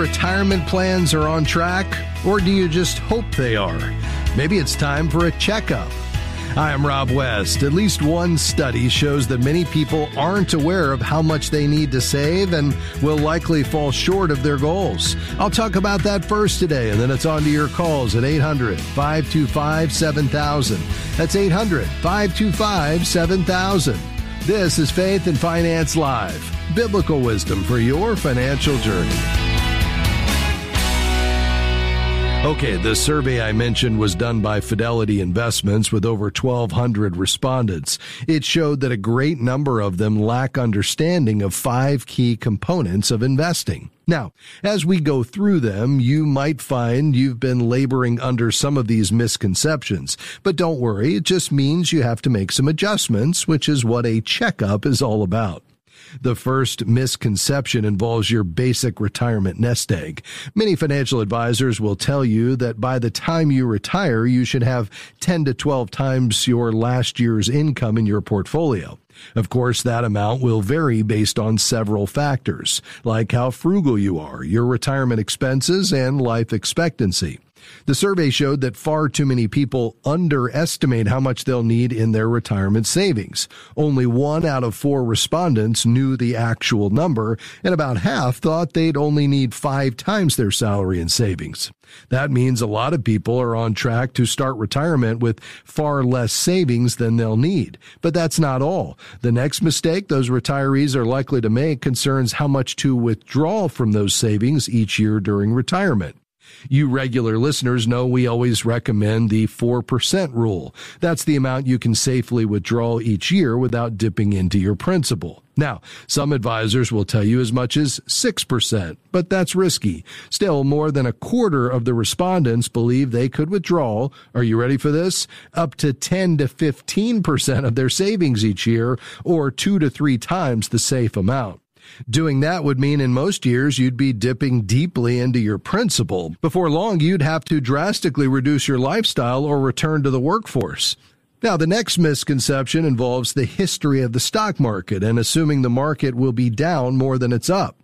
retirement plans are on track, or do you just hope they are? Maybe it's time for a checkup. I'm Rob West. At least one study shows that many people aren't aware of how much they need to save and will likely fall short of their goals. I'll talk about that first today, and then it's on to your calls at 800 525 7000. That's 800 525 7000. This is Faith and Finance Live, biblical wisdom for your financial journey. Okay, the survey I mentioned was done by Fidelity Investments with over 1,200 respondents. It showed that a great number of them lack understanding of five key components of investing. Now, as we go through them, you might find you've been laboring under some of these misconceptions. But don't worry, it just means you have to make some adjustments, which is what a checkup is all about. The first misconception involves your basic retirement nest egg. Many financial advisors will tell you that by the time you retire, you should have 10 to 12 times your last year's income in your portfolio. Of course, that amount will vary based on several factors, like how frugal you are, your retirement expenses, and life expectancy. The survey showed that far too many people underestimate how much they'll need in their retirement savings. Only one out of four respondents knew the actual number, and about half thought they'd only need five times their salary in savings. That means a lot of people are on track to start retirement with far less savings than they'll need. But that's not all. The next mistake those retirees are likely to make concerns how much to withdraw from those savings each year during retirement. You regular listeners know we always recommend the 4% rule. That's the amount you can safely withdraw each year without dipping into your principal. Now, some advisors will tell you as much as 6%, but that's risky. Still, more than a quarter of the respondents believe they could withdraw, are you ready for this? Up to 10 to 15% of their savings each year, or two to three times the safe amount. Doing that would mean in most years you'd be dipping deeply into your principal. Before long, you'd have to drastically reduce your lifestyle or return to the workforce. Now, the next misconception involves the history of the stock market and assuming the market will be down more than it's up.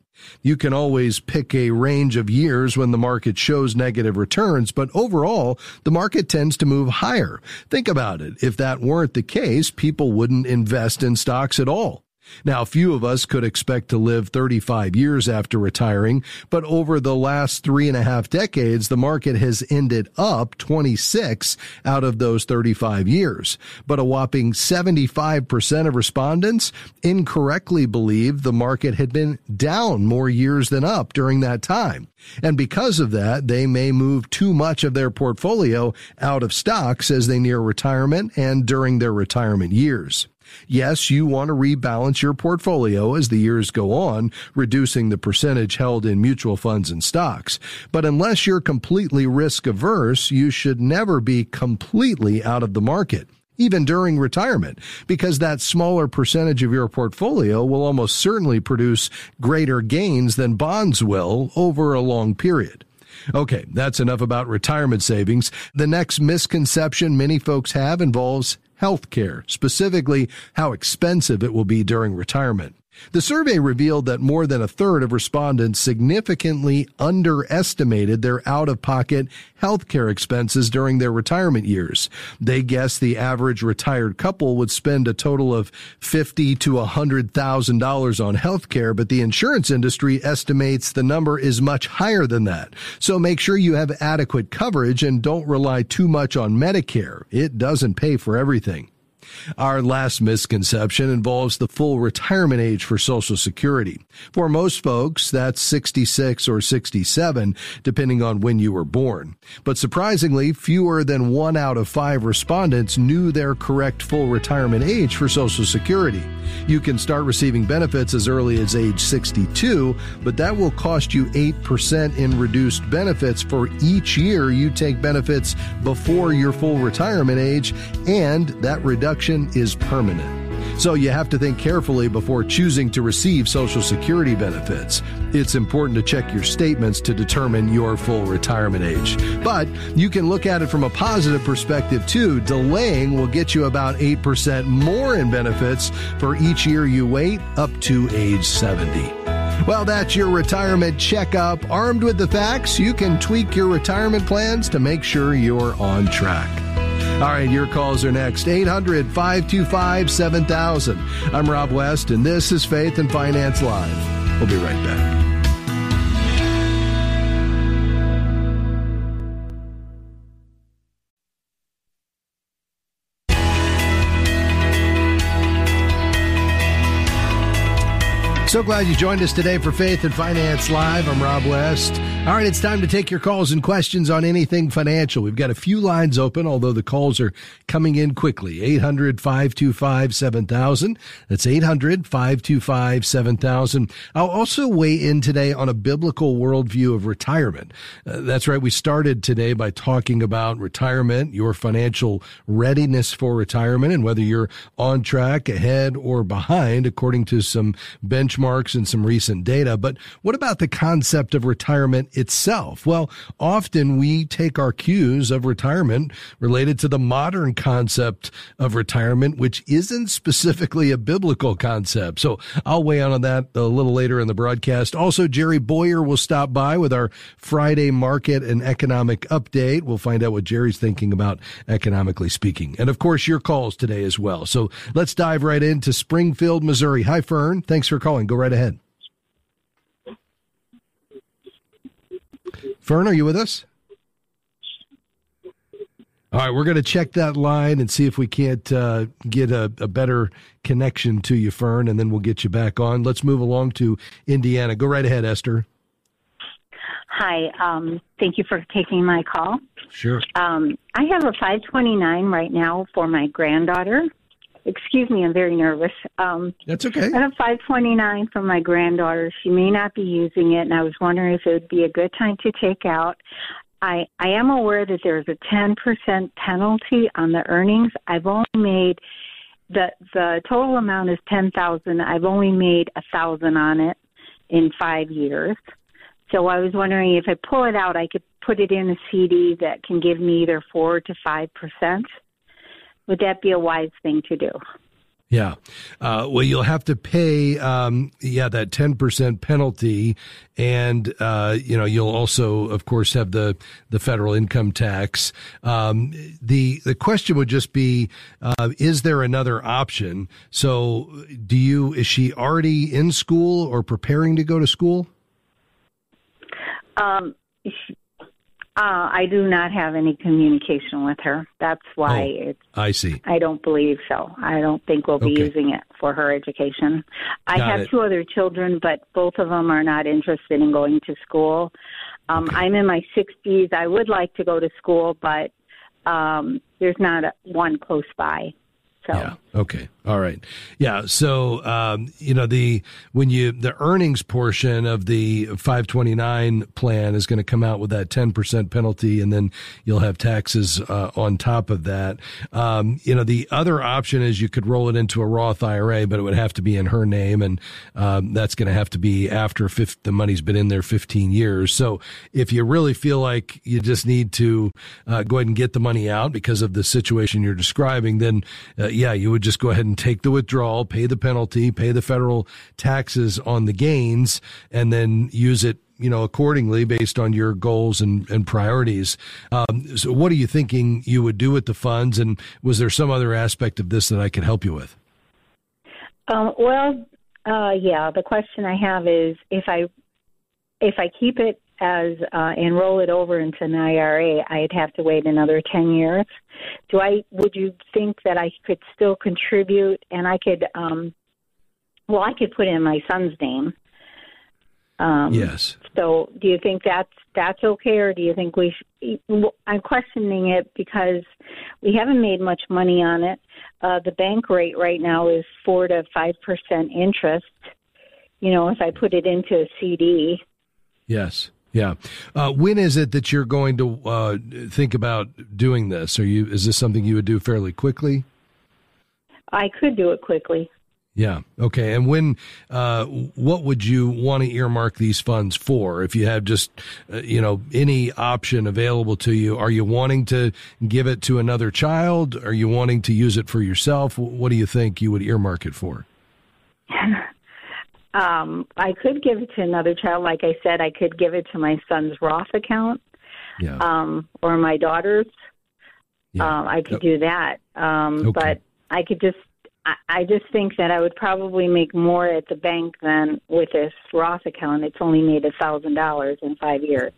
You can always pick a range of years when the market shows negative returns, but overall, the market tends to move higher. Think about it. If that weren't the case, people wouldn't invest in stocks at all. Now, few of us could expect to live 35 years after retiring, but over the last three and a half decades, the market has ended up 26 out of those 35 years. But a whopping 75% of respondents incorrectly believed the market had been down more years than up during that time. And because of that, they may move too much of their portfolio out of stocks as they near retirement and during their retirement years. Yes, you want to rebalance your portfolio as the years go on, reducing the percentage held in mutual funds and stocks. But unless you're completely risk averse, you should never be completely out of the market even during retirement, because that smaller percentage of your portfolio will almost certainly produce greater gains than bonds will over a long period. Okay, that's enough about retirement savings. The next misconception many folks have involves healthcare, specifically how expensive it will be during retirement. The survey revealed that more than a third of respondents significantly underestimated their out-of-pocket healthcare expenses during their retirement years. They guessed the average retired couple would spend a total of fifty to hundred thousand dollars on healthcare, but the insurance industry estimates the number is much higher than that. So make sure you have adequate coverage and don't rely too much on Medicare. It doesn't pay for everything. Our last misconception involves the full retirement age for Social Security. For most folks, that's 66 or 67, depending on when you were born. But surprisingly, fewer than one out of five respondents knew their correct full retirement age for Social Security. You can start receiving benefits as early as age 62, but that will cost you 8% in reduced benefits for each year you take benefits before your full retirement age, and that reduction is permanent. So you have to think carefully before choosing to receive Social Security benefits. It's important to check your statements to determine your full retirement age. But you can look at it from a positive perspective too. Delaying will get you about 8% more in benefits for each year you wait up to age 70. Well, that's your retirement checkup. Armed with the facts, you can tweak your retirement plans to make sure you're on track. All right, your calls are next. 800 525 7000. I'm Rob West, and this is Faith and Finance Live. We'll be right back. So glad you joined us today for Faith and Finance Live. I'm Rob West. All right, it's time to take your calls and questions on anything financial. We've got a few lines open, although the calls are coming in quickly. 800 525 7000. That's 800 525 7000. I'll also weigh in today on a biblical worldview of retirement. Uh, that's right. We started today by talking about retirement, your financial readiness for retirement, and whether you're on track, ahead, or behind, according to some benchmarks and some recent data. But what about the concept of retirement itself? Well, often we take our cues of retirement related to the modern concept of retirement, which isn't specifically a biblical concept. So I'll weigh in on that a little later in the broadcast. Also, Jerry Boyer will stop by with our Friday market and economic update. We'll find out what Jerry's thinking about economically speaking. And of course, your calls today as well. So let's dive right into Springfield, Missouri. Hi, Fern. Thanks for calling. Go right ahead. Fern, are you with us? All right, we're going to check that line and see if we can't uh, get a, a, better connection to you, Fern, and then we'll get you back on. Let's move along to Indiana. Go right ahead, Esther. Hi. Um, thank you for taking my call. Sure. Um, I have a 529 right now for my granddaughter. Excuse me, I'm very nervous. Um, That's okay. I have 529 from my granddaughter. She may not be using it, and I was wondering if it would be a good time to take out. I, I am aware that there's a 10% penalty on the earnings. I've only made the the total amount is 10,000. I've only made a thousand on it in five years. So I was wondering if I pull it out, I could put it in a CD that can give me either four to five percent. Would that be a wise thing to do? Yeah. Uh, well, you'll have to pay, um, yeah, that 10% penalty. And, uh, you know, you'll also, of course, have the, the federal income tax. Um, the, the question would just be, uh, is there another option? So do you, is she already in school or preparing to go to school? Um, uh, I do not have any communication with her. That's why oh, it's. I see. I don't believe so. I don't think we'll be okay. using it for her education. I Got have it. two other children, but both of them are not interested in going to school. Um, okay. I'm in my 60s. I would like to go to school, but um, there's not a, one close by. So. Yeah. Okay. All right. Yeah. So, um, you know, the, when you, the earnings portion of the 529 plan is going to come out with that 10% penalty and then you'll have taxes, uh, on top of that. Um, you know, the other option is you could roll it into a Roth IRA, but it would have to be in her name. And, um, that's going to have to be after the money's been in there 15 years. So if you really feel like you just need to, uh, go ahead and get the money out because of the situation you're describing, then, uh, yeah, you would just go ahead and take the withdrawal, pay the penalty, pay the federal taxes on the gains, and then use it you know, accordingly based on your goals and, and priorities. Um, so what are you thinking you would do with the funds? And was there some other aspect of this that I could help you with? Um, well, uh, yeah, the question I have is if I, if I keep it as uh, and roll it over into an IRA, I'd have to wait another ten years. Do I? Would you think that I could still contribute and I could? Um, well, I could put in my son's name. Um, yes. So, do you think that's that's okay, or do you think we? Sh- I'm questioning it because we haven't made much money on it. Uh, the bank rate right now is four to five percent interest. You know, if I put it into a CD. Yes. Yeah. Uh, when is it that you're going to uh, think about doing this? Are you? Is this something you would do fairly quickly? I could do it quickly. Yeah. Okay. And when, uh, what would you want to earmark these funds for? If you have just, uh, you know, any option available to you, are you wanting to give it to another child? Are you wanting to use it for yourself? What do you think you would earmark it for? Um, I could give it to another child. Like I said, I could give it to my son's Roth account, Yeah. um, or my daughter's. Yeah. Um, I could Yep. do that. Um, Okay. But I could just, I, I just think that I would probably make more at the bank than with this Roth account. It's only made a thousand dollars in five years.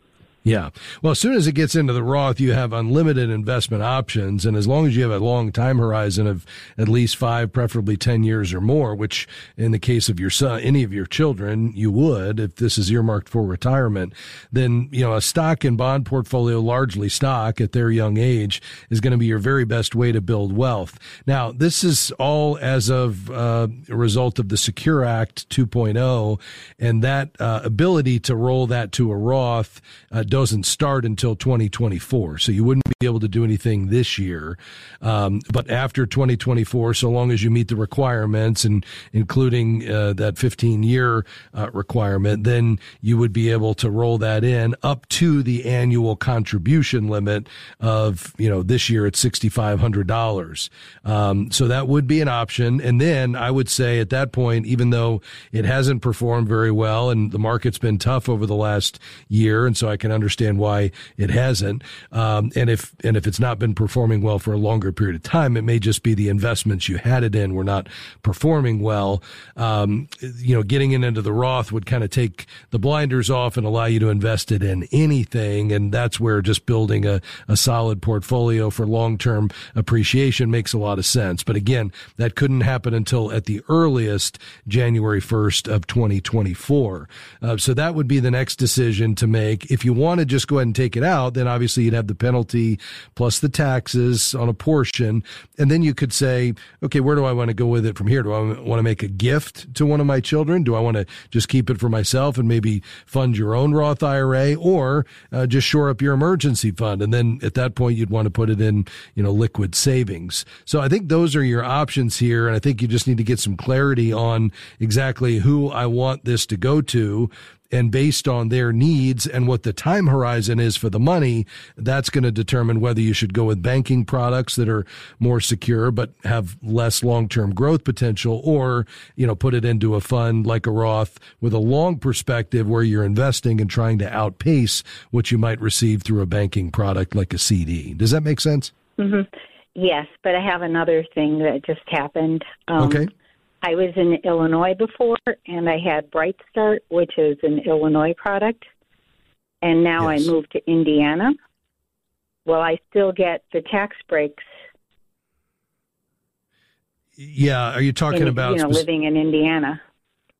Yeah. Well, as soon as it gets into the Roth, you have unlimited investment options. And as long as you have a long time horizon of at least five, preferably 10 years or more, which in the case of your son, any of your children, you would, if this is earmarked for retirement, then, you know, a stock and bond portfolio, largely stock at their young age is going to be your very best way to build wealth. Now, this is all as of uh, a result of the Secure Act 2.0 and that uh, ability to roll that to a Roth uh, doesn't start until 2024. So you wouldn't be able to do anything this year. Um, but after 2024, so long as you meet the requirements and including uh, that 15 year uh, requirement, then you would be able to roll that in up to the annual contribution limit of, you know, this year it's $6,500. Um, so that would be an option. And then I would say at that point, even though it hasn't performed very well and the market's been tough over the last year, and so I can understand why it hasn't. Um, and if and if it's not been performing well for a longer period of time, it may just be the investments you had it in were not performing well. Um, you know, getting it into the Roth would kind of take the blinders off and allow you to invest it in anything, and that's where just building a, a solid portfolio for long term appreciation makes a lot of sense. But again, that couldn't happen until at the earliest January 1st of 2024. Uh, so that would be the next decision to make. If you want to just go ahead and take it out, then obviously you'd have the penalty plus the taxes on a portion. And then you could say, okay, where do I want to go with it from here? Do I want to make a gift to one of my children? Do I want to just keep it for myself and maybe fund your own Roth IRA or uh, just shore up your emergency fund? And then at that point, you'd want to put it in, you know, liquid savings. So I think those are your options here. And I think you just need to get some clarity on exactly who I want this to go to and based on their needs and what the time horizon is for the money, that's going to determine whether you should go with banking products that are more secure but have less long-term growth potential or, you know, put it into a fund like a Roth with a long perspective where you're investing and trying to outpace what you might receive through a banking product like a CD. Does that make sense? hmm Yes, but I have another thing that just happened. Um, Okay. I was in Illinois before, and I had Bright Start, which is an Illinois product, and now Yes. I moved to Indiana. Well, I still get the tax breaks. Yeah. Are you talking in, about you know living in Indiana?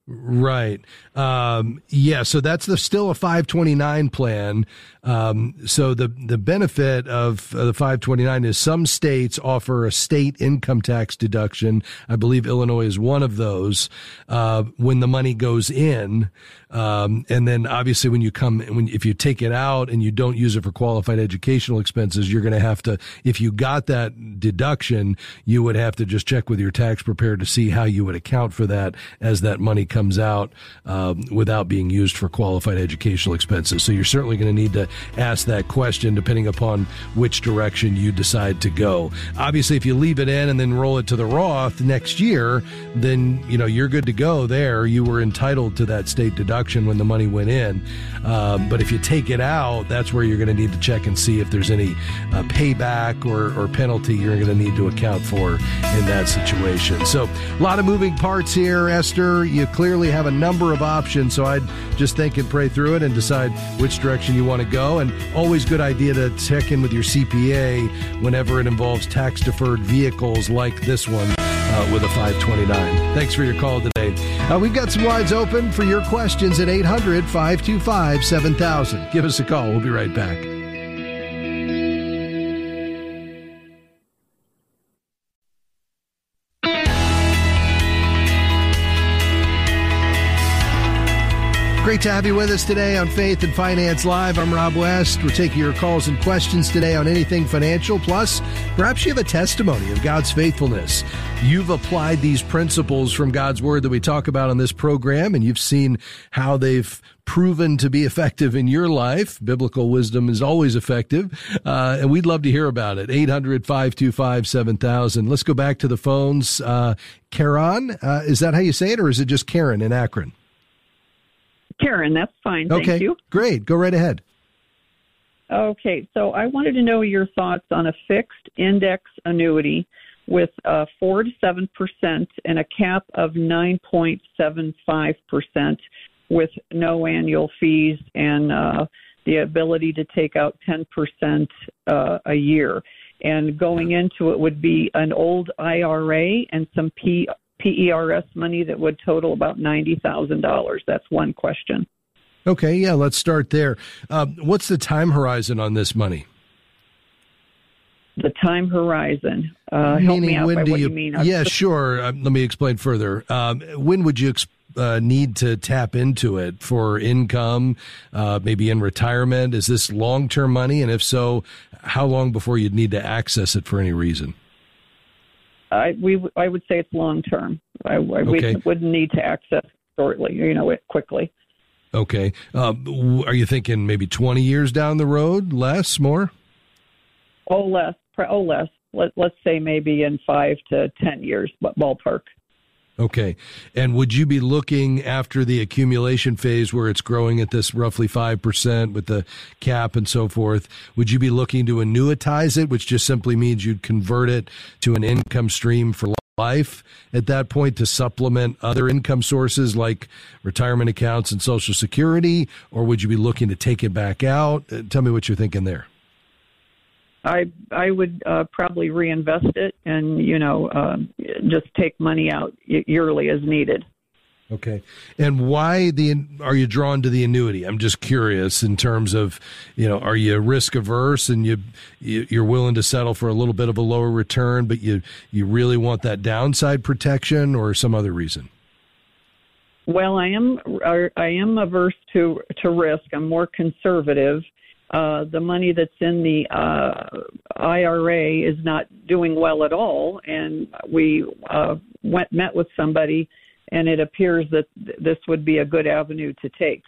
Right. Um, yeah. So that's the still a 529 plan. Um, so the the benefit of uh, the 529 is some states offer a state income tax deduction. I believe Illinois is one of those. Uh, when the money goes in, um, and then obviously when you come when if you take it out and you don't use it for qualified educational expenses, you're going to have to. If you got that deduction, you would have to just check with your tax preparer to see how you would account for that as that money comes out um, without being used for qualified educational expenses. So you're certainly going to need to ask that question depending upon which direction you decide to go. Obviously, if you leave it in and then roll it to the Roth next year, then you know you're good to go there. You were entitled to that state deduction when the money went in. Um, but if you take it out, that's where you're going to need to check and see if there's any uh, payback or, or penalty you're going to need to account for in that situation. So a lot of moving parts here, Esther. You clearly have a number of options. So I'd just think and pray through it and decide which direction you want to go. And always good idea to check in with your CPA whenever it involves tax deferred vehicles like this one uh, with a 529. Thanks for your call today. Uh, we've got some lines open for your questions at 800 525 7000. Give us a call. We'll be right back. Great to have you with us today on Faith and Finance Live. I'm Rob West. We're taking your calls and questions today on anything financial. Plus, perhaps you have a testimony of God's faithfulness. You've applied these principles from God's Word that we talk about on this program, and you've seen how they've proven to be effective in your life. Biblical wisdom is always effective, uh, and we'd love to hear about it. 800 525 7000. Let's go back to the phones. Uh, Karen, uh, is that how you say it, or is it just Karen in Akron? Karen, that's fine. Okay, Thank you. great. Go right ahead. Okay, so I wanted to know your thoughts on a fixed index annuity with uh, 4 to 7% and a cap of 9.75% with no annual fees and uh, the ability to take out 10% uh, a year. And going into it would be an old IRA and some P- PERS money that would total about $90,000. That's one question. Okay, yeah, let's start there. Uh, what's the time horizon on this money? The time horizon. Uh, help me out when by do what you, you mean. Yeah, sure. Uh, let me explain further. Um, when would you ex- uh, need to tap into it for income, uh, maybe in retirement? Is this long term money? And if so, how long before you'd need to access it for any reason? I we I would say it's long term. I, I Okay. we wouldn't need to access shortly, you know, it quickly. Okay. Uh, w- are you thinking maybe 20 years down the road? Less? More? Oh, less. Oh, less. Let, let's say maybe in five to ten years, but ballpark. Okay. And would you be looking after the accumulation phase where it's growing at this roughly 5% with the cap and so forth? Would you be looking to annuitize it, which just simply means you'd convert it to an income stream for life at that point to supplement other income sources like retirement accounts and social security? Or would you be looking to take it back out? Uh, Tell me what you're thinking there. I I would uh, probably reinvest it and you know uh, just take money out yearly as needed. Okay. And why the are you drawn to the annuity? I'm just curious in terms of, you know, are you risk averse and you, you you're willing to settle for a little bit of a lower return, but you you really want that downside protection or some other reason? Well, I am I am averse to to risk. I'm more conservative. Uh, the money that's in the uh, IRA is not doing well at all, and we uh, went met with somebody, and it appears that th- this would be a good avenue to take.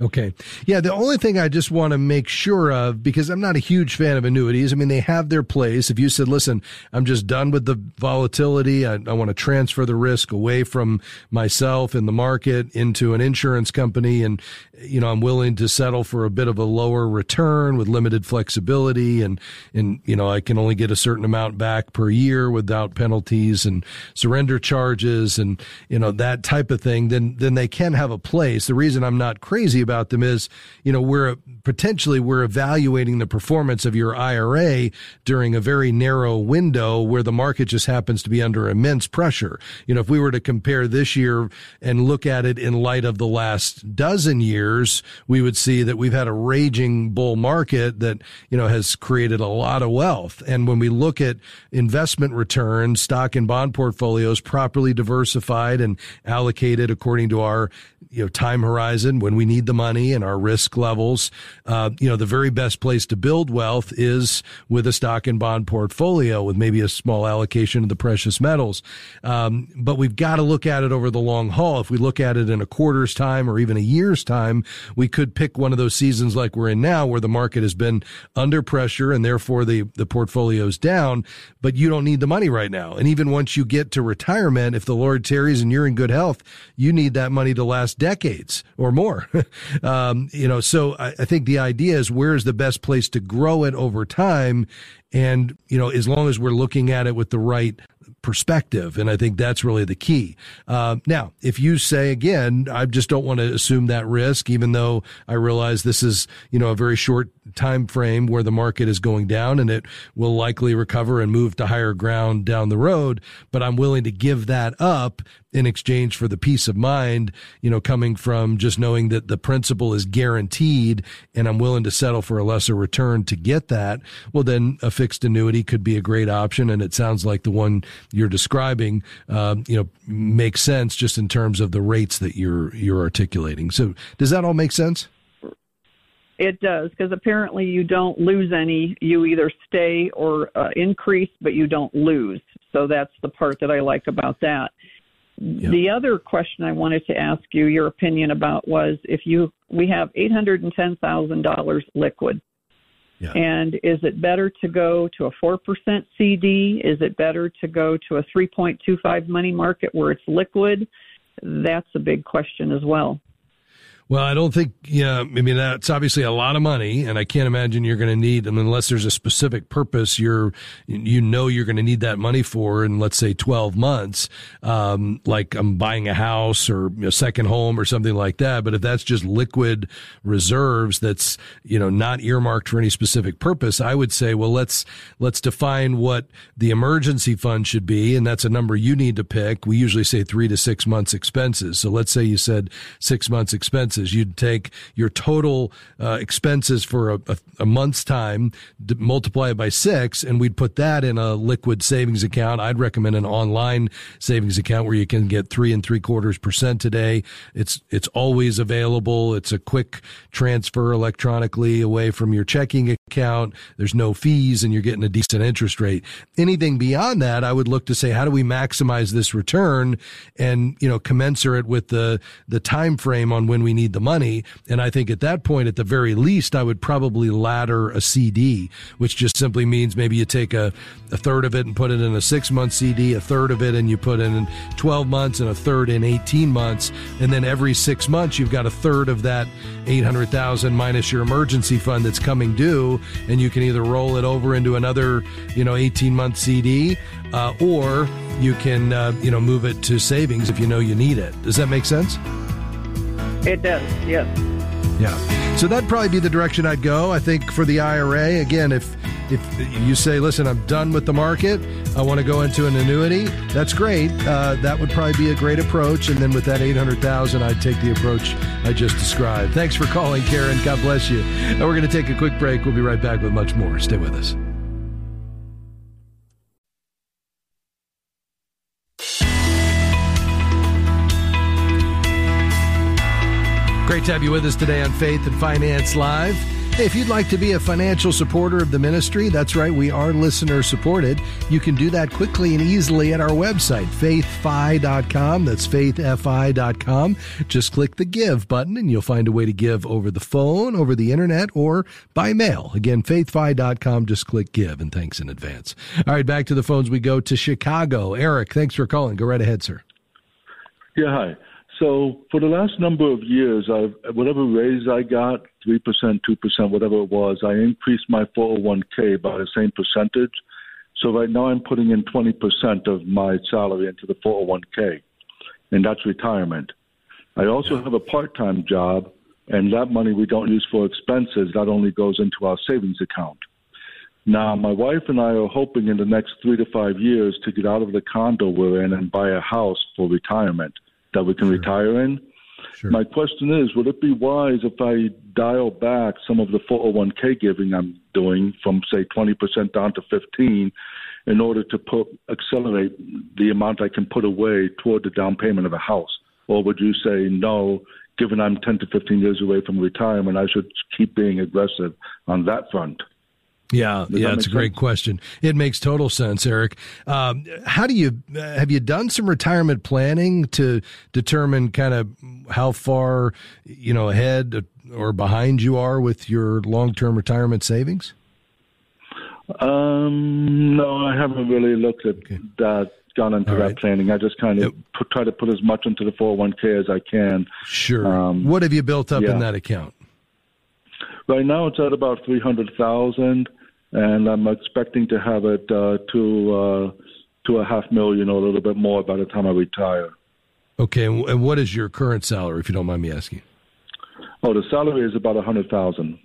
Okay. Yeah, the only thing I just want to make sure of, because I'm not a huge fan of annuities, I mean, they have their place. If you said, listen, I'm just done with the volatility, I, I want to transfer the risk away from myself in the market into an insurance company, and, you know, I'm willing to settle for a bit of a lower return with limited flexibility, and, and, you know, I can only get a certain amount back per year without penalties and surrender charges and, you know, that type of thing, then, then they can have a place. The reason I'm not crazy about them is, you know, we're potentially we're evaluating the performance of your IRA during a very narrow window where the market just happens to be under immense pressure. You know, if we were to compare this year and look at it in light of the last dozen years, we would see that we've had a raging bull market that, you know, has created a lot of wealth. And when we look at investment returns, stock and bond portfolios properly diversified and allocated according to our, you know, time horizon when we need the money and our risk levels. Uh, you know, the very best place to build wealth is with a stock and bond portfolio with maybe a small allocation of the precious metals. Um, but we've got to look at it over the long haul. If we look at it in a quarter's time or even a year's time, we could pick one of those seasons like we're in now where the market has been under pressure and therefore the, the portfolio's down, but you don't need the money right now. And even once you get to retirement, if the Lord tarries and you're in good health, you need that money to last decades or more. um, you know, so I, I think the idea is where is the best place to grow it over time? And, you know, as long as we're looking at it with the right perspective. And I think that's really the key. Uh, now, if you say again, I just don't want to assume that risk, even though I realize this is, you know, a very short time frame where the market is going down and it will likely recover and move to higher ground down the road. But I'm willing to give that up in exchange for the peace of mind, you know, coming from just knowing that the principal is guaranteed and I'm willing to settle for a lesser return to get that. Well, then a fixed annuity could be a great option. And it sounds like the one you're describing, uh, you know, makes sense just in terms of the rates that you're, you're articulating. So does that all make sense? It does because apparently you don't lose any. You either stay or uh, increase, but you don't lose. So that's the part that I like about that. The other question I wanted to ask you your opinion about was if you we have eight hundred and ten thousand dollars liquid, Yeah. and is it better to go to a four percent CD? Is it better to go to a three point two five money market where it's liquid? That's a big question as well. Well, I don't think, yeah, I mean, that's obviously a lot of money and I can't imagine you're going to need, I mean, unless there's a specific purpose you're, you know, you're going to need that money for in, let's say 12 months. Um, like I'm buying a house or a second home or something like that. But if that's just liquid reserves that's, you know, not earmarked for any specific purpose, I would say, well, let's, let's define what the emergency fund should be. And that's a number you need to pick. We usually say three to six months expenses. So let's say you said six months expenses expenses. You'd take your total uh, expenses for a, a, a month's time, d- multiply it by six, and we'd put that in a liquid savings account. I'd recommend an online savings account where you can get three and three quarters percent today. It's it's always available. It's a quick transfer electronically away from your checking account. There's no fees, and you're getting a decent interest rate. Anything beyond that, I would look to say, how do we maximize this return, and you know, commensurate with the the time frame on when we need need the money. And I think at that point, at the very least, I would probably ladder a CD, which just simply means maybe you take a, a third of it and put it in a six month CD, a third of it and you put in 12 months and a third in 18 months. And then every six months, you've got a third of that 800,000 minus your emergency fund that's coming due. And you can either roll it over into another, you know, 18 month CD, uh, or you can, uh, you know, move it to savings if you know you need it. Does that make sense? It does, yes. Yeah. So that'd probably be the direction I'd go. I think for the IRA, again, if if you say, listen, I'm done with the market, I want to go into an annuity, that's great. Uh, that would probably be a great approach. And then with that 800,000, I'd take the approach I just described. Thanks for calling, Karen. God bless you. And we're going to take a quick break. We'll be right back with much more. Stay with us. To have you with us today on Faith and Finance Live. If you'd like to be a financial supporter of the ministry, that's right, we are listener supported. You can do that quickly and easily at our website, faithfi.com. That's faithfi.com. Just click the give button and you'll find a way to give over the phone, over the internet, or by mail. Again, faithfi.com. Just click give and thanks in advance. All right, back to the phones we go to Chicago. Eric, thanks for calling. Go right ahead, sir. Yeah, hi. So for the last number of years, I've, whatever raise I got, 3%, 2%, whatever it was, I increased my 401k by the same percentage. So right now I'm putting in 20% of my salary into the 401k, and that's retirement. I also have a part-time job, and that money we don't use for expenses. That only goes into our savings account. Now, my wife and I are hoping in the next three to five years to get out of the condo we're in and buy a house for retirement that we can sure. retire in. Sure. My question is, would it be wise if I dial back some of the 401k giving I'm doing from say 20% down to 15 in order to put accelerate the amount I can put away toward the down payment of a house? Or would you say no, given I'm 10 to 15 years away from retirement, I should keep being aggressive on that front? Yeah, Does yeah, it's a great sense? question. It makes total sense, Eric. Um, how do you have you done some retirement planning to determine kind of how far you know ahead or behind you are with your long term retirement savings? Um, no, I haven't really looked at okay. that. Gone into All that right. planning. I just kind of yep. put, try to put as much into the 401k as I can. Sure. Um, what have you built up yeah. in that account? Right now, it's at about three hundred thousand, and I'm expecting to have it uh, to uh, to a half million or a little bit more by the time I retire. Okay, and what is your current salary, if you don't mind me asking? Oh, the salary is about a hundred thousand.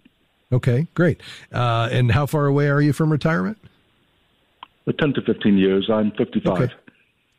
Okay, great. Uh, and how far away are you from retirement? Ten to fifteen years. I'm fifty-five. Okay.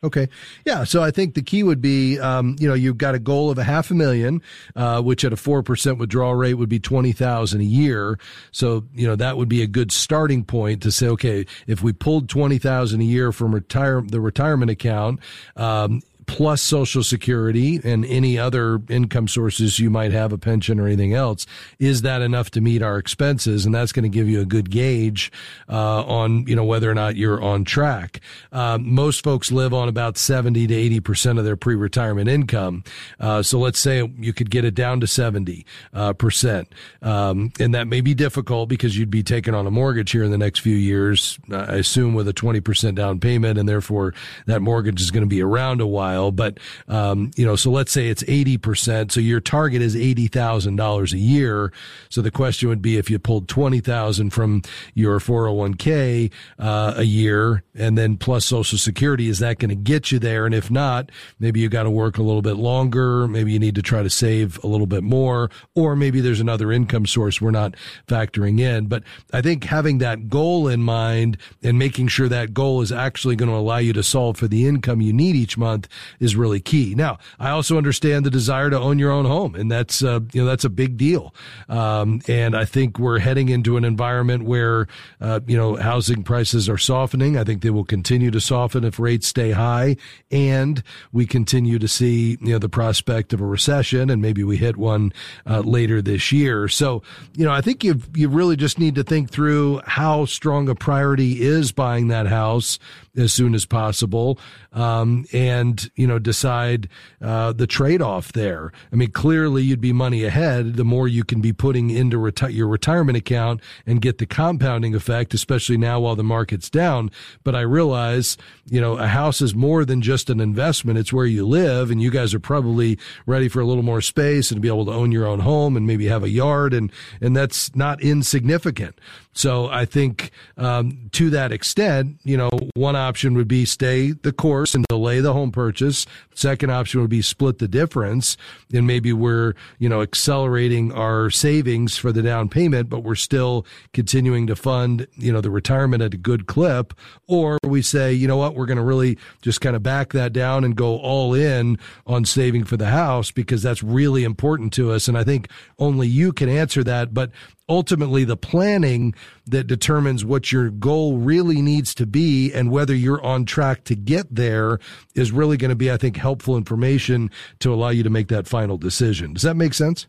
Okay. Yeah. So I think the key would be, um, you know, you've got a goal of a half a million, uh, which at a 4% withdrawal rate would be 20,000 a year. So, you know, that would be a good starting point to say, okay, if we pulled 20,000 a year from retire, the retirement account, um, plus Social Security and any other income sources you might have, a pension or anything else, is that enough to meet our expenses? And that's going to give you a good gauge uh, on you know whether or not you're on track. Uh, most folks live on about seventy to eighty percent of their pre-retirement income. Uh, so let's say you could get it down to seventy uh, percent, um, and that may be difficult because you'd be taking on a mortgage here in the next few years. I assume with a twenty percent down payment, and therefore that mortgage is going to be around a while while, but, um, you know, so let's say it's 80%. So your target is $80,000 a year. So the question would be if you pulled 20,000 from your 401k, uh, year and then plus social security, is that going to get you there? And if not, maybe you got to work a little bit longer. Maybe you need to try to save a little bit more, or maybe there's another income source we're not factoring in. But I think having that goal in mind and making sure that goal is actually going to allow you to solve for the income you need each month is really key. Now, I also understand the desire to own your own home, and that's uh, you know that's a big deal. Um, and I think we're heading into an environment where uh, you know housing prices are softening. I think they will continue to soften if rates stay high, and we continue to see you know the prospect of a recession, and maybe we hit one uh, later this year. So you know I think you you really just need to think through how strong a priority is buying that house as soon as possible, um, and you know decide uh, the trade off there. I mean, clearly you'd be money ahead the more you can be putting into reti- your retirement account and get the compounding effect, especially now while the market's down. But I realize you know a house is more than just an investment; it's where you live, and you guys are probably ready for a little more space and to be able to own your own home and maybe have a yard, and and that's not insignificant. So I think um, to that extent, you know, one option would be stay the course and delay the home purchase. Second option would be split the difference, and maybe we're you know accelerating our savings for the down payment, but we're still continuing to fund you know the retirement at a good clip. Or we say, you know what, we're going to really just kind of back that down and go all in on saving for the house because that's really important to us. And I think only you can answer that. But ultimately the planning that determines what your goal really needs to be and whether you're on track to get there is really going to be, I think, helpful information to allow you to make that final decision. Does that make sense?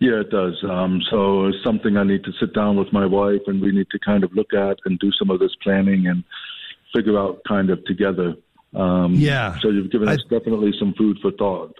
Yeah, it does. Um, so it's something I need to sit down with my wife and we need to kind of look at and do some of this planning and figure out kind of together. Um, yeah. So you've given us I, definitely some food for thought.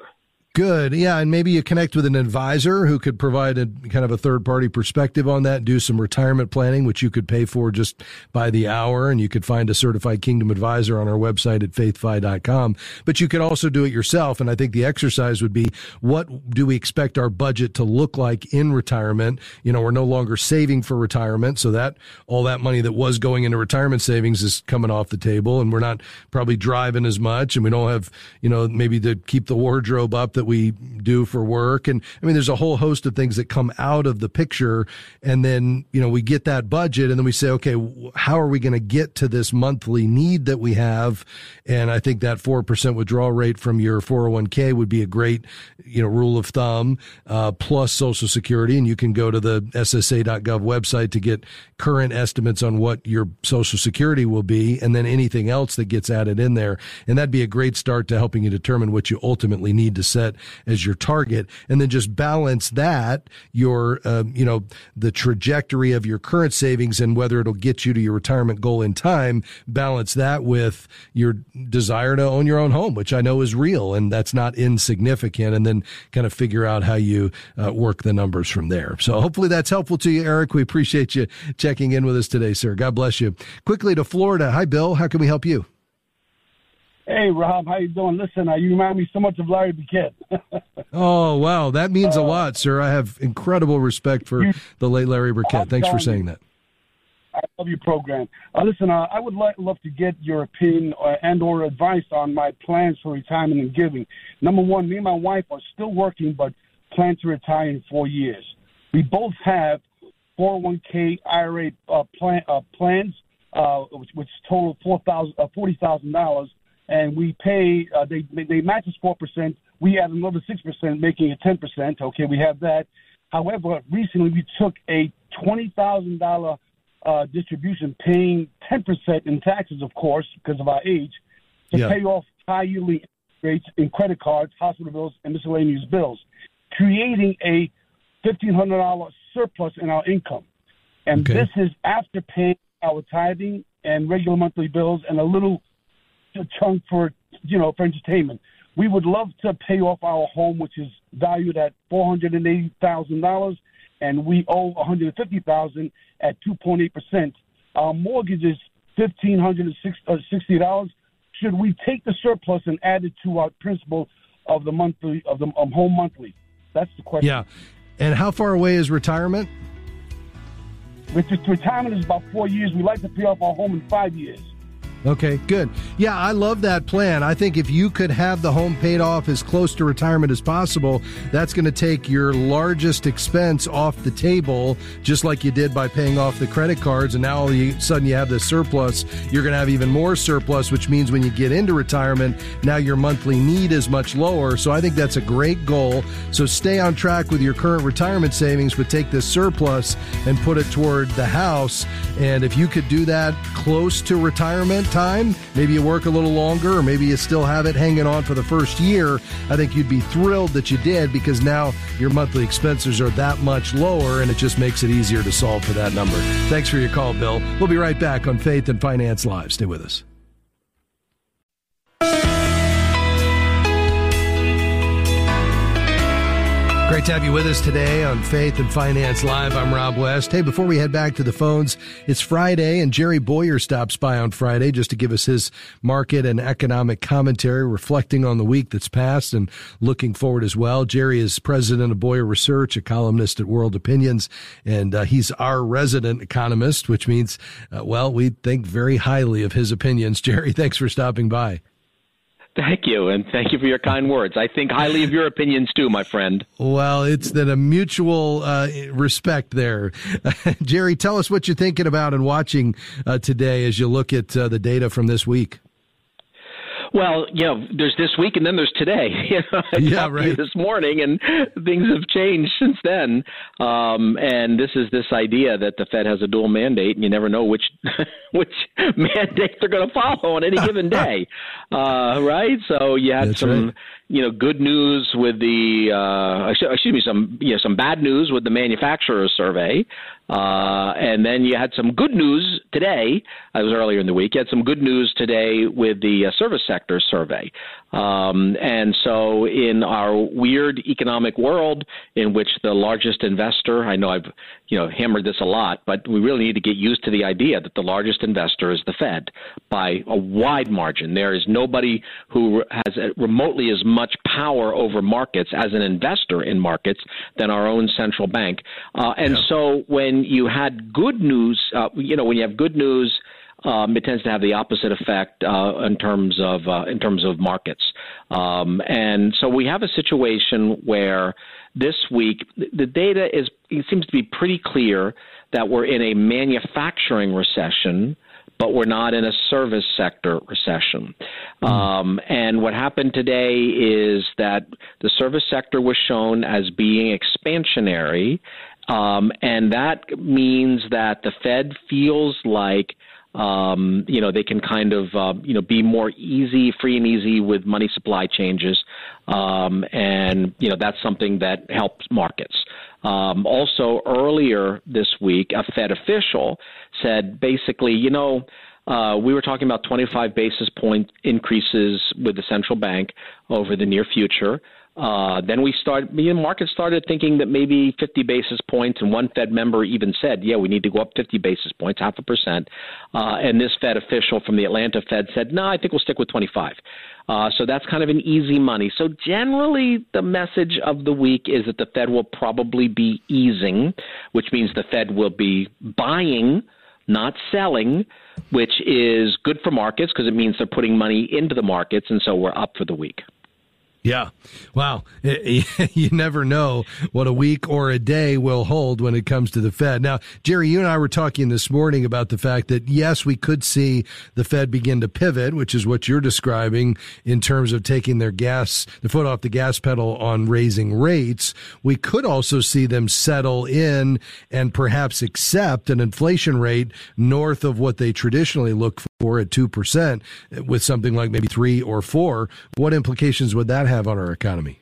Good. Yeah. And maybe you connect with an advisor who could provide a kind of a third party perspective on that, do some retirement planning, which you could pay for just by the hour. And you could find a certified kingdom advisor on our website at faithfi.com. But you could also do it yourself. And I think the exercise would be what do we expect our budget to look like in retirement? You know, we're no longer saving for retirement. So that all that money that was going into retirement savings is coming off the table and we're not probably driving as much and we don't have, you know, maybe to keep the wardrobe up that that we do for work. And I mean, there's a whole host of things that come out of the picture. And then, you know, we get that budget and then we say, okay, how are we going to get to this monthly need that we have? And I think that 4% withdrawal rate from your 401k would be a great, you know, rule of thumb, uh, plus social security. And you can go to the SSA.gov website to get current estimates on what your social security will be and then anything else that gets added in there. And that'd be a great start to helping you determine what you ultimately need to set as your target, and then just balance that your um, you know the trajectory of your current savings and whether it'll get you to your retirement goal in time. Balance that with your desire to own your own home, which I know is real and that's not insignificant, and then kind of figure out how you uh, work the numbers from there. So hopefully that's helpful to you, Eric. We appreciate you checking in with us today, sir. God bless you. Quickly to Florida. Hi, Bill. How can we help you? Hey, Rob, how you doing? Listen, uh, you remind me so much of Larry Burkett. oh, wow. That means uh, a lot, sir. I have incredible respect for you, the late Larry Burkett. Thanks for saying that. I love your program. Uh, listen, uh, I would like, love to get your opinion uh, and or advice on my plans for retirement and giving. Number one, me and my wife are still working, but plan to retire in four years. We both have 401k IRA uh, plan, uh, plans, uh, which, which total four thousand uh, forty thousand dollars and we pay uh, they they match us four percent. We add another six percent, making it ten percent. Okay, we have that. However, recently we took a twenty thousand dollar uh, distribution, paying ten percent in taxes, of course, because of our age, to yeah. pay off high yielding rates in credit cards, hospital bills, and miscellaneous bills, creating a fifteen hundred dollar surplus in our income. And okay. this is after paying our tithing and regular monthly bills and a little a chunk for you know for entertainment. We would love to pay off our home, which is valued at four hundred and eighty thousand dollars, and we owe one hundred fifty thousand at two point eight percent. Our mortgage is fifteen hundred and uh, sixty dollars. should we take the surplus and add it to our principal of the monthly of the um, home monthly? That's the question. Yeah. And how far away is retirement? Retirement is about four years. We like to pay off our home in five years. Okay, good. Yeah, I love that plan. I think if you could have the home paid off as close to retirement as possible, that's going to take your largest expense off the table, just like you did by paying off the credit cards. And now all of a sudden you have this surplus. You're going to have even more surplus, which means when you get into retirement, now your monthly need is much lower. So I think that's a great goal. So stay on track with your current retirement savings, but take this surplus and put it toward the house. And if you could do that close to retirement, time. Maybe you work a little longer, or maybe you still have it hanging on for the first year. I think you'd be thrilled that you did because now your monthly expenses are that much lower and it just makes it easier to solve for that number. Thanks for your call, Bill. We'll be right back on Faith and Finance Live. Stay with us. To have you with us today on Faith and Finance Live. I'm Rob West. Hey, before we head back to the phones, it's Friday and Jerry Bowyer stops by on Friday just to give us his market and economic commentary, reflecting on the week that's passed and looking forward as well. Jerry is president of Bowyer Research, a columnist at World Opinions, and uh, he's our resident economist, which means, uh, well, we think very highly of his opinions. Jerry, thanks for stopping by. Thank you, and thank you for your kind words. I think highly of your opinions too, my friend. Well, it's that a mutual uh, respect there. Jerry, tell us what you're thinking about and watching uh, today as you look at uh, the data from this week. Well, you know, there's this week and then there's today. You know, I yeah, right. this morning, and things have changed since then. Um, and this is this idea that the Fed has a dual mandate, and you never know which which mandate they're going to follow on any given day, uh, right? So you had That's some. Right you know, good news with the uh, excuse me, some you know, some bad news with the manufacturer survey, uh, and then you had some good news today. I was earlier in the week. You had some good news today with the uh, service sector survey. Um, and so, in our weird economic world, in which the largest investor, I know I've you know hammered this a lot, but we really need to get used to the idea that the largest investor is the Fed by a wide margin. There is nobody who has remotely as much power over markets as an investor in markets than our own central bank. Uh, and yeah. so, when you had good news, uh, you know, when you have good news um, it tends to have the opposite effect uh, in terms of uh, in terms of markets. Um, and so we have a situation where this week the data is it seems to be pretty clear that we're in a manufacturing recession. But we're not in a service sector recession. Mm. Um, and what happened today is that the service sector was shown as being expansionary, um, and that means that the Fed feels like um, you know, they can kind of, uh, you know, be more easy, free and easy with money supply changes. Um, and, you know, that's something that helps markets. Um, also, earlier this week, a Fed official said basically, you know, uh, we were talking about 25 basis point increases with the central bank over the near future. Uh, then we started, the market started thinking that maybe 50 basis points, and one Fed member even said, yeah, we need to go up 50 basis points, half a percent. Uh, and this Fed official from the Atlanta Fed said, no, I think we'll stick with 25. Uh, so that's kind of an easy money. So generally, the message of the week is that the Fed will probably be easing, which means the Fed will be buying, not selling, which is good for markets because it means they're putting money into the markets, and so we're up for the week. Yeah. Wow. You never know what a week or a day will hold when it comes to the Fed. Now, Jerry, you and I were talking this morning about the fact that yes, we could see the Fed begin to pivot, which is what you're describing in terms of taking their gas, the foot off the gas pedal on raising rates. We could also see them settle in and perhaps accept an inflation rate north of what they traditionally look for at 2% with something like maybe three or four. What implications would that have? Have on our economy?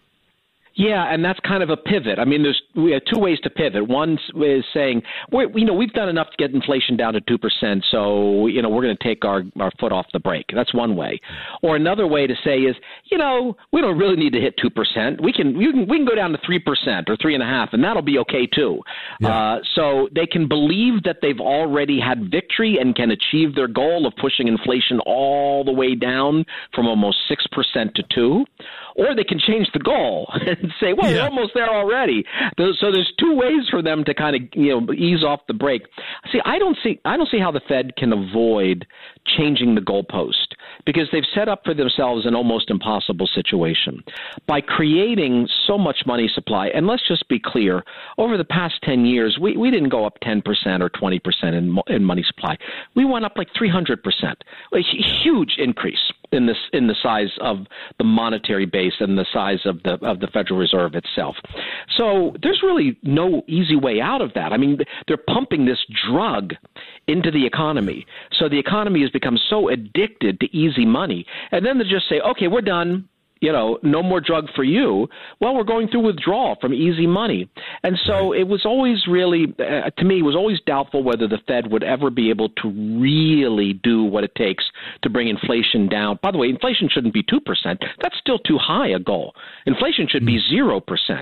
Yeah, and that's kind of a pivot. I mean, there's we have two ways to pivot. One is saying, we you know, we've done enough to get inflation down to two percent, so you know, we're going to take our our foot off the brake. That's one way. Or another way to say is, you know, we don't really need to hit two percent. We can we can we can go down to three percent or three and a half, and that'll be okay too. Yeah. Uh, so they can believe that they've already had victory and can achieve their goal of pushing inflation all the way down from almost six percent to two or they can change the goal and say, "Well, yeah. we're almost there already." So there's two ways for them to kind of you know ease off the brake. See, I don't see I don't see how the Fed can avoid changing the goalpost because they've set up for themselves an almost impossible situation by creating so much money supply. And let's just be clear: over the past ten years, we we didn't go up ten percent or twenty percent in in money supply. We went up like three hundred percent, a huge increase in this in the size of the monetary base and the size of the of the Federal Reserve itself. So there's really no easy way out of that. I mean, they're pumping this drug into the economy. So the economy has become so addicted to easy money. And then they just say, "Okay, we're done you know, no more drug for you. Well, we're going through withdrawal from easy money. And so right. it was always really, uh, to me, it was always doubtful whether the Fed would ever be able to really do what it takes to bring inflation down. By the way, inflation shouldn't be 2%. That's still too high a goal. Inflation should be 0%. Hmm.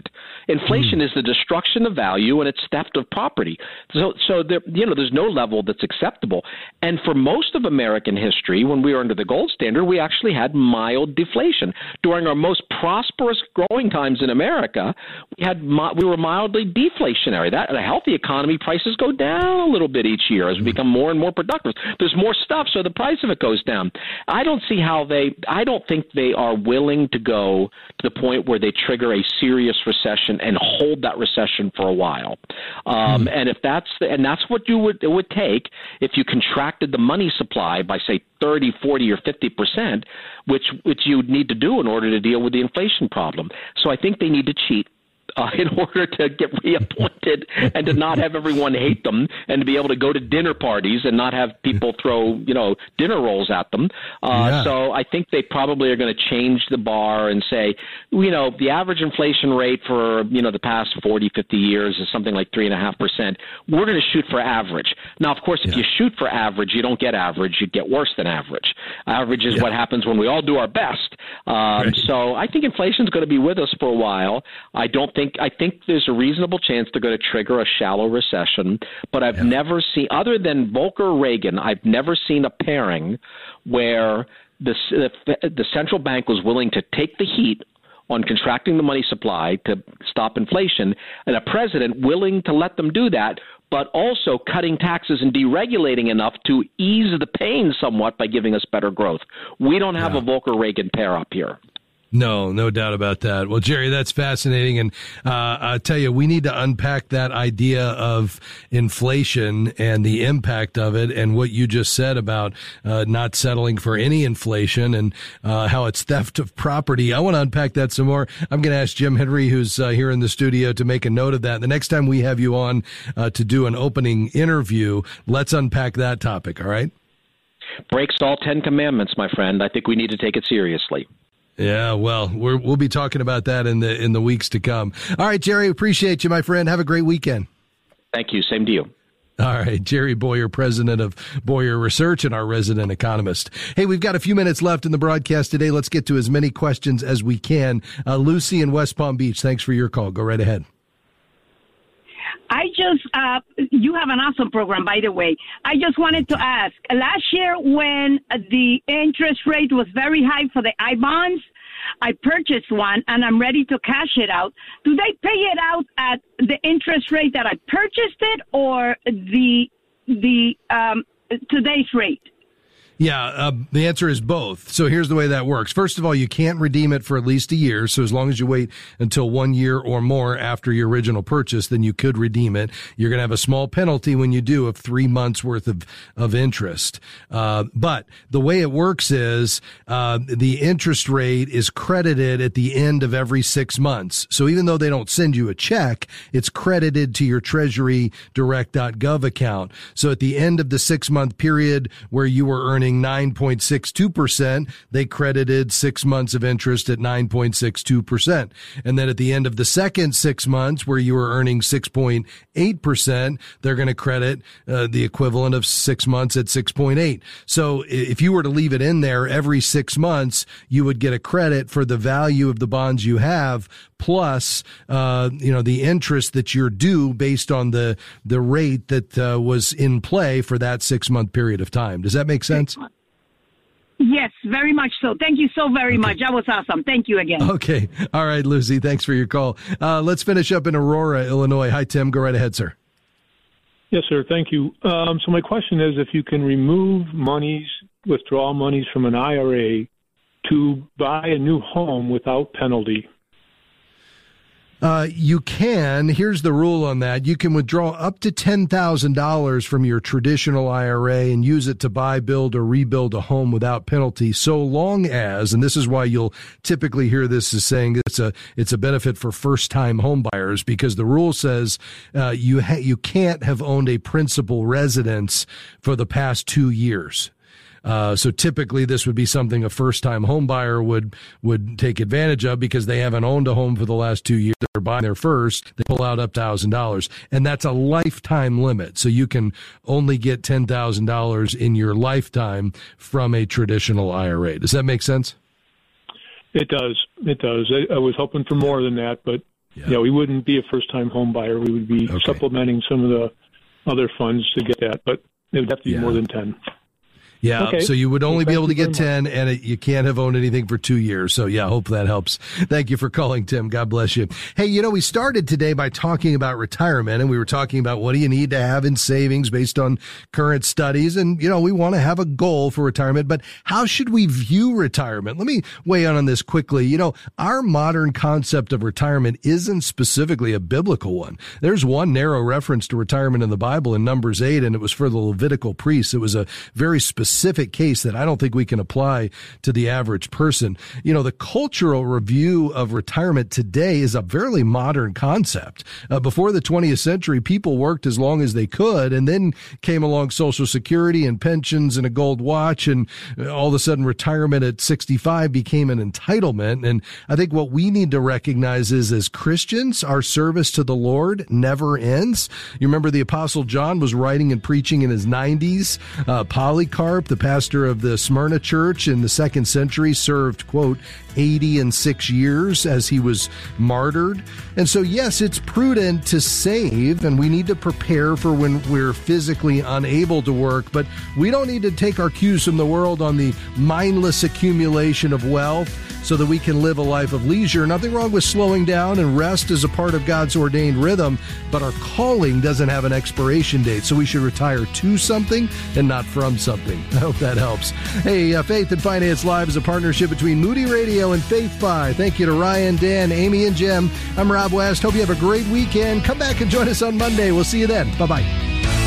Inflation mm. is the destruction of value and it's theft of property. So, so there, you know, there's no level that's acceptable. And for most of American history, when we were under the gold standard, we actually had mild deflation during our most prosperous growing times in America, we had we were mildly deflationary. That in a healthy economy, prices go down a little bit each year as we become more and more productive. There's more stuff, so the price of it goes down. I don't see how they. I don't think they are willing to go to the point where they trigger a serious recession and hold that recession for a while. Um, mm. And if that's the, and that's what you would it would take if you contracted the money supply by say 30, 40, or 50 percent, which which you would need to do in order to deal with the inflation problem. So I think they need to cheat uh, in order to get reappointed and to not have everyone hate them and to be able to go to dinner parties and not have people throw you know dinner rolls at them. Uh, yeah. So I think they probably are going to change the bar and say, you know, the average inflation rate for you know the past 40, 50 years is something like three and a half percent. We're going to shoot for average. Now, of course, if yeah. you shoot for average, you don't get average. You get worse than average. Average is yeah. what happens when we all do our best. Um, right. So I think inflation is going to be with us for a while. I don't think I think there's a reasonable chance they're going to trigger a shallow recession. But I've yeah. never seen, other than Volcker Reagan, I've never seen a pairing where the the central bank was willing to take the heat on contracting the money supply to stop inflation, and a president willing to let them do that, but also cutting taxes and deregulating enough to ease the pain somewhat by giving us better growth. We don't have yeah. a Volcker Reagan pair up here. No, no doubt about that. Well, Jerry, that's fascinating. And uh, I tell you, we need to unpack that idea of inflation and the impact of it and what you just said about uh, not settling for any inflation and uh, how it's theft of property. I want to unpack that some more. I'm going to ask Jim Henry, who's uh, here in the studio, to make a note of that. The next time we have you on uh, to do an opening interview, let's unpack that topic, all right? Breaks all 10 commandments, my friend. I think we need to take it seriously. Yeah, well, we will be talking about that in the in the weeks to come. All right, Jerry, appreciate you, my friend. Have a great weekend. Thank you. Same to you. All right, Jerry Bowyer, president of Bowyer Research and our resident economist. Hey, we've got a few minutes left in the broadcast today. Let's get to as many questions as we can. Uh, Lucy in West Palm Beach, thanks for your call. Go right ahead. I just, uh, you have an awesome program, by the way. I just wanted to ask last year when the interest rate was very high for the I bonds, I purchased one and I'm ready to cash it out. Do they pay it out at the interest rate that I purchased it or the, the, um, today's rate? Yeah, uh, the answer is both. So here's the way that works. First of all, you can't redeem it for at least a year. So as long as you wait until one year or more after your original purchase, then you could redeem it. You're going to have a small penalty when you do of three months worth of, of interest. Uh, but the way it works is, uh, the interest rate is credited at the end of every six months. So even though they don't send you a check, it's credited to your treasury direct.gov account. So at the end of the six month period where you were earning earning 9.62%, they credited six months of interest at 9.62%. And then at the end of the second six months where you were earning 6.8%, they're going to credit uh, the equivalent of six months at 6.8. So if you were to leave it in there every six months, you would get a credit for the value of the bonds you have plus, uh, you know, the interest that you're due based on the, the rate that uh, was in play for that six month period of time. Does that make sense? Yes, very much so. Thank you so very okay. much. That was awesome. Thank you again. Okay. All right, Lucy. Thanks for your call. Uh, let's finish up in Aurora, Illinois. Hi, Tim. Go right ahead, sir. Yes, sir. Thank you. Um, so my question is, if you can remove monies, withdraw monies from an IRA to buy a new home without penalty, uh, you can. Here's the rule on that. You can withdraw up to $10,000 from your traditional IRA and use it to buy, build, or rebuild a home without penalty, so long as, and this is why you'll typically hear this as saying it's a, it's a benefit for first time homebuyers because the rule says, uh, you ha- you can't have owned a principal residence for the past two years. Uh, so typically this would be something a first time home buyer would, would take advantage of because they haven't owned a home for the last two years. They're buying their first. They pull out up thousand dollars and that's a lifetime limit. So you can only get $10,000 in your lifetime from a traditional IRA. Does that make sense? It does. It does. I, I was hoping for more than that, but yeah. yeah, we wouldn't be a first time home buyer. We would be okay. supplementing some of the other funds to get that, but it would have to be yeah. more than 10. Yeah. Okay. So you would only well, be able to get 10 and it, you can't have owned anything for two years. So yeah, hope that helps. Thank you for calling, Tim. God bless you. Hey, you know, we started today by talking about retirement and we were talking about what do you need to have in savings based on current studies. And, you know, we want to have a goal for retirement, but how should we view retirement? Let me weigh in on this quickly. You know, our modern concept of retirement isn't specifically a biblical one. There's one narrow reference to retirement in the Bible in Numbers 8, and it was for the Levitical priests. It was a very specific specific case that I don't think we can apply to the average person. You know, the cultural review of retirement today is a fairly modern concept. Uh, before the 20th century, people worked as long as they could, and then came along Social Security and pensions and a gold watch, and all of a sudden retirement at 65 became an entitlement. And I think what we need to recognize is as Christians, our service to the Lord never ends. You remember the Apostle John was writing and preaching in his 90s. Uh, Polycarp the pastor of the Smyrna church in the second century, served, quote, 80 and six years as he was martyred. And so, yes, it's prudent to save and we need to prepare for when we're physically unable to work, but we don't need to take our cues from the world on the mindless accumulation of wealth so that we can live a life of leisure. Nothing wrong with slowing down and rest is a part of God's ordained rhythm, but our calling doesn't have an expiration date. So we should retire to something and not from something. I hope that helps. Hey, uh, Faith and Finance Live is a partnership between Moody Radio and FaithFi. Thank you to Ryan, Dan, Amy, and Jim. I'm Rob West. Hope you have a great weekend. Come back and join us on Monday. We'll see you then. Bye bye.